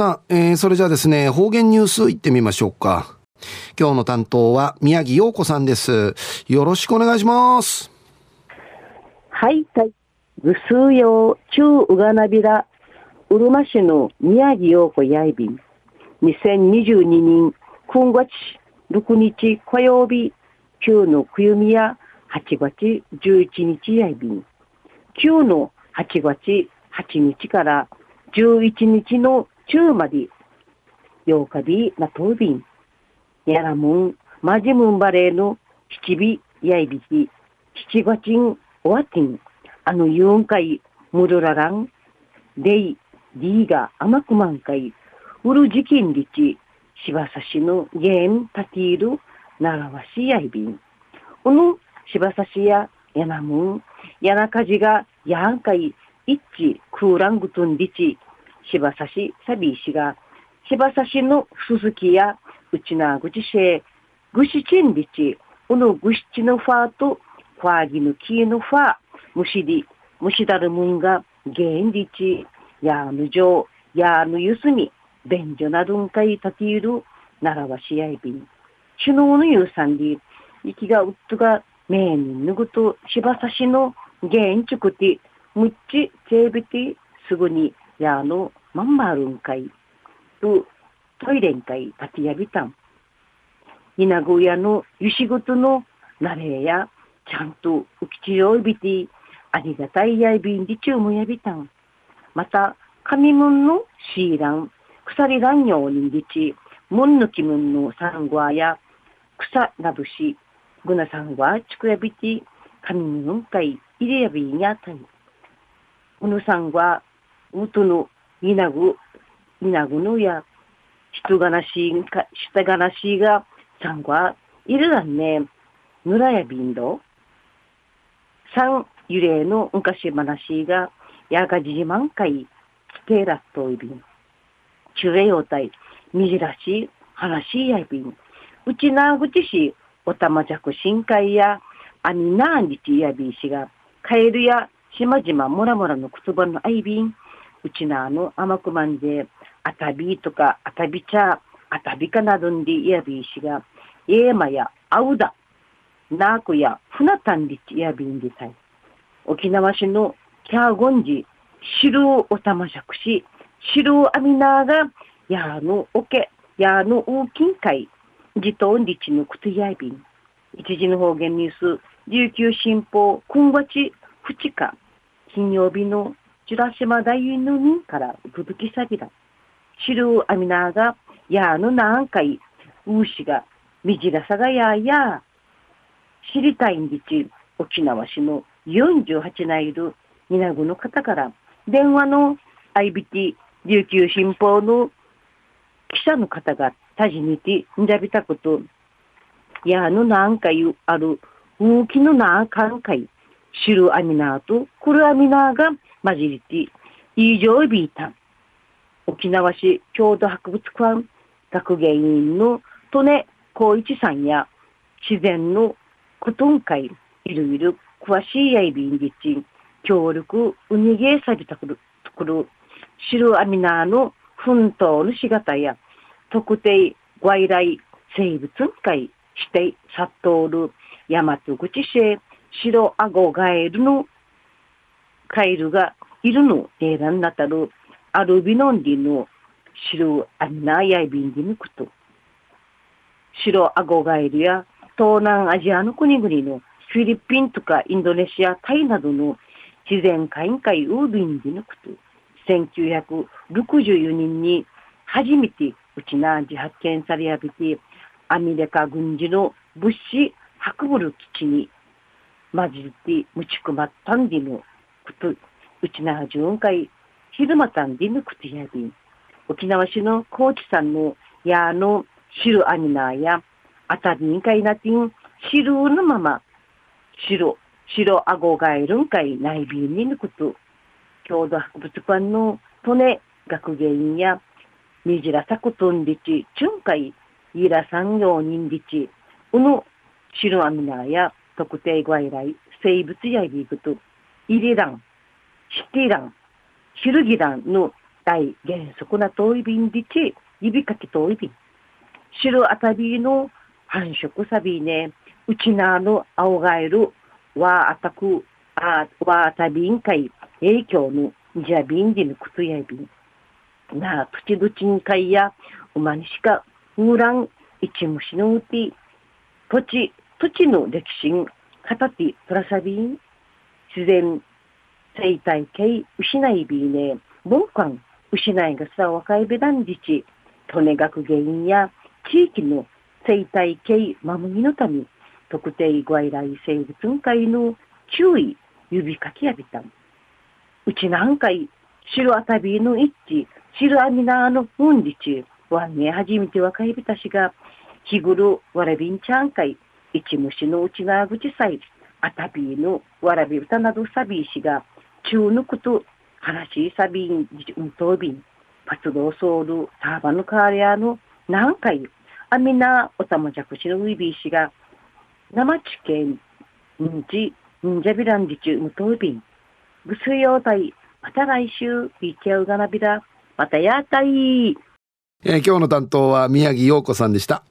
さあ、えー、それじゃあですね、方言ニュースいってみましょうか。今日の担当は宮城陽子さんです。よろしくお願いします。はい、はい。ぐすうよう、中うがなびら、うるま市の宮城陽子やいびん。2022年9月6日火曜日、9のくゆみや8月11日やいびん。9の8月8日から11日の中まで8日日なとびん。やらもん、まじむんばれの七尾やいびき、七月んおわてん、あのゆんかい、むるららん、でい、りが甘くまんかい、うるじきんりち、しばさしのげんたている、ならわしやいびん。このしばさしややなむん、やなかじがやんかい、いっちクーラングトンリチ、しばさしさびしが、しばさしのすすきや、うちなぐちせ、ぐしちんりち、うのぐしちのファーと、ファーギのキーのファー、むしり、むしだるむんが、げんりち、やぬじょう、やぬゆすみ、便所などんかいたている、ならわしやいびん。首脳のゆうさんり、息がうっとが、めにぬぐと、しばさしの、げんちくて、むっち、ちえびて、すぐに、やの、まんまあるんかい。と、トイレんかい、たてやびたん。稲子屋のゆしごとの、なれや、ちゃんと、うきちよいびて、ありがたいやいびんでちゅうもやびたん。また、紙もんのシーラン、鎖蘭用にりち、もんぬきむんのサンゴアや、草なぶし、ぐなさんはちくやびて、紙もんかい、入れやびんやたい。うぬさんは、うとの、いなぐ、いなぐのや、人がなしいか、下がなしいが、さんは、いるがんね、ぬらやびんど。三、ゆれの昔話が、やがじじまんかい、つけらっといびん。ちゅえようたい、みじらし、話やびん。うちなぐちし、おたまじゃく深海や、あみなんじちやびんしが、カエルやしまじまもらもらのくつばのあいびん、うちなあの甘くまんで、あたびとかあたび茶、あたびかなどんでいやびいしが、ええまやあうだ、なあくやふなたんりちやびんでたい。沖縄市のキャーゴンジ、シルおたましゃくし、シルアミナーが、やあのおけ、やあの大きんかい、じとんりちのくつやびん。一時の方言ニュース、琉球新報、くんわち2日、金曜日のジュラシマ大院の人からぶぶきさびだ。シルアミナーが、やのなんかい、うしが、みじらさがやや、知りたいんでち、沖縄市の48内いる稲子の方から、電話の IBT 琉球新報の記者の方がたじにて、んじゃびたこと、やのなんかいうある、大きのなんかんかい、シルアミナーとクルアミナーが混じりて、以上ビータン。沖縄市郷土博物館学芸員の利根光一さんや自然の古頓会いるいる詳しいやいびんじち協力うにげさびたくるところ白アミナーの奮闘のしがたや特定外来生物会してさっとる大和口市白あごガエルのカエルがいるのデーランなたるアルビノンディの白アミナーやいびんでぬくと。白あごガエルや東南アジアの国々のフィリピンとかインドネシア、タイなどの自然会員会ウービンでなくと、1964年に初めてうちなじ発見されやびて、アメリカ軍事の物資運ぶる基地に混じってむちくまったんでのこと、うちな巡回、昼間たんでのことやびん。沖縄市の高知山のやの汁アミナーや、あたりんかいなてん、汁のまま白、白あごがいるんかい内ビに抜くと、郷土博物館の利根学芸員や、にじらさくとんりち、ちゅんかい、いら産業人りち、うの、白アミナーや特定外来、生物やりぐと、イリラン、シティラン、ヒルギランの大原則な遠い便でち、指かき遠い便。白あたびの繁殖サビね、うちなの青ガエル、わあたく、あわあたびんかい、影響の、じゃびんでのくつやびん。なあ、土どちんかいや、うまにしか、うらん、一虫のうて、土地、土地の歴史ん、かたて、プラサビン、自自然、生態系、失いびね、文化、失いがさ、若いべだんじち、とね学原因や、地域の生態系守りのため、特定外来生物会の注意、指かきやびたん。うちなんかい、白あたびの一致、白アミナーのうんじち、わんね初めて若いびたしが、日頃わらびんちゃんかい、一虫のうちなぐちさい、あたびのわらび歌などさびしが、中のこと、話しさびん、うんとびん、活動ソウル、サーバのカーリアの何回、アミナおたまじゃくしのウィビー氏が、生地県、んじ、んじゃびらんじちゅむとびん、ぐすようたい、また来週、いけうがなびら、またやったい。えー、今日の担当は宮城陽子さんでした。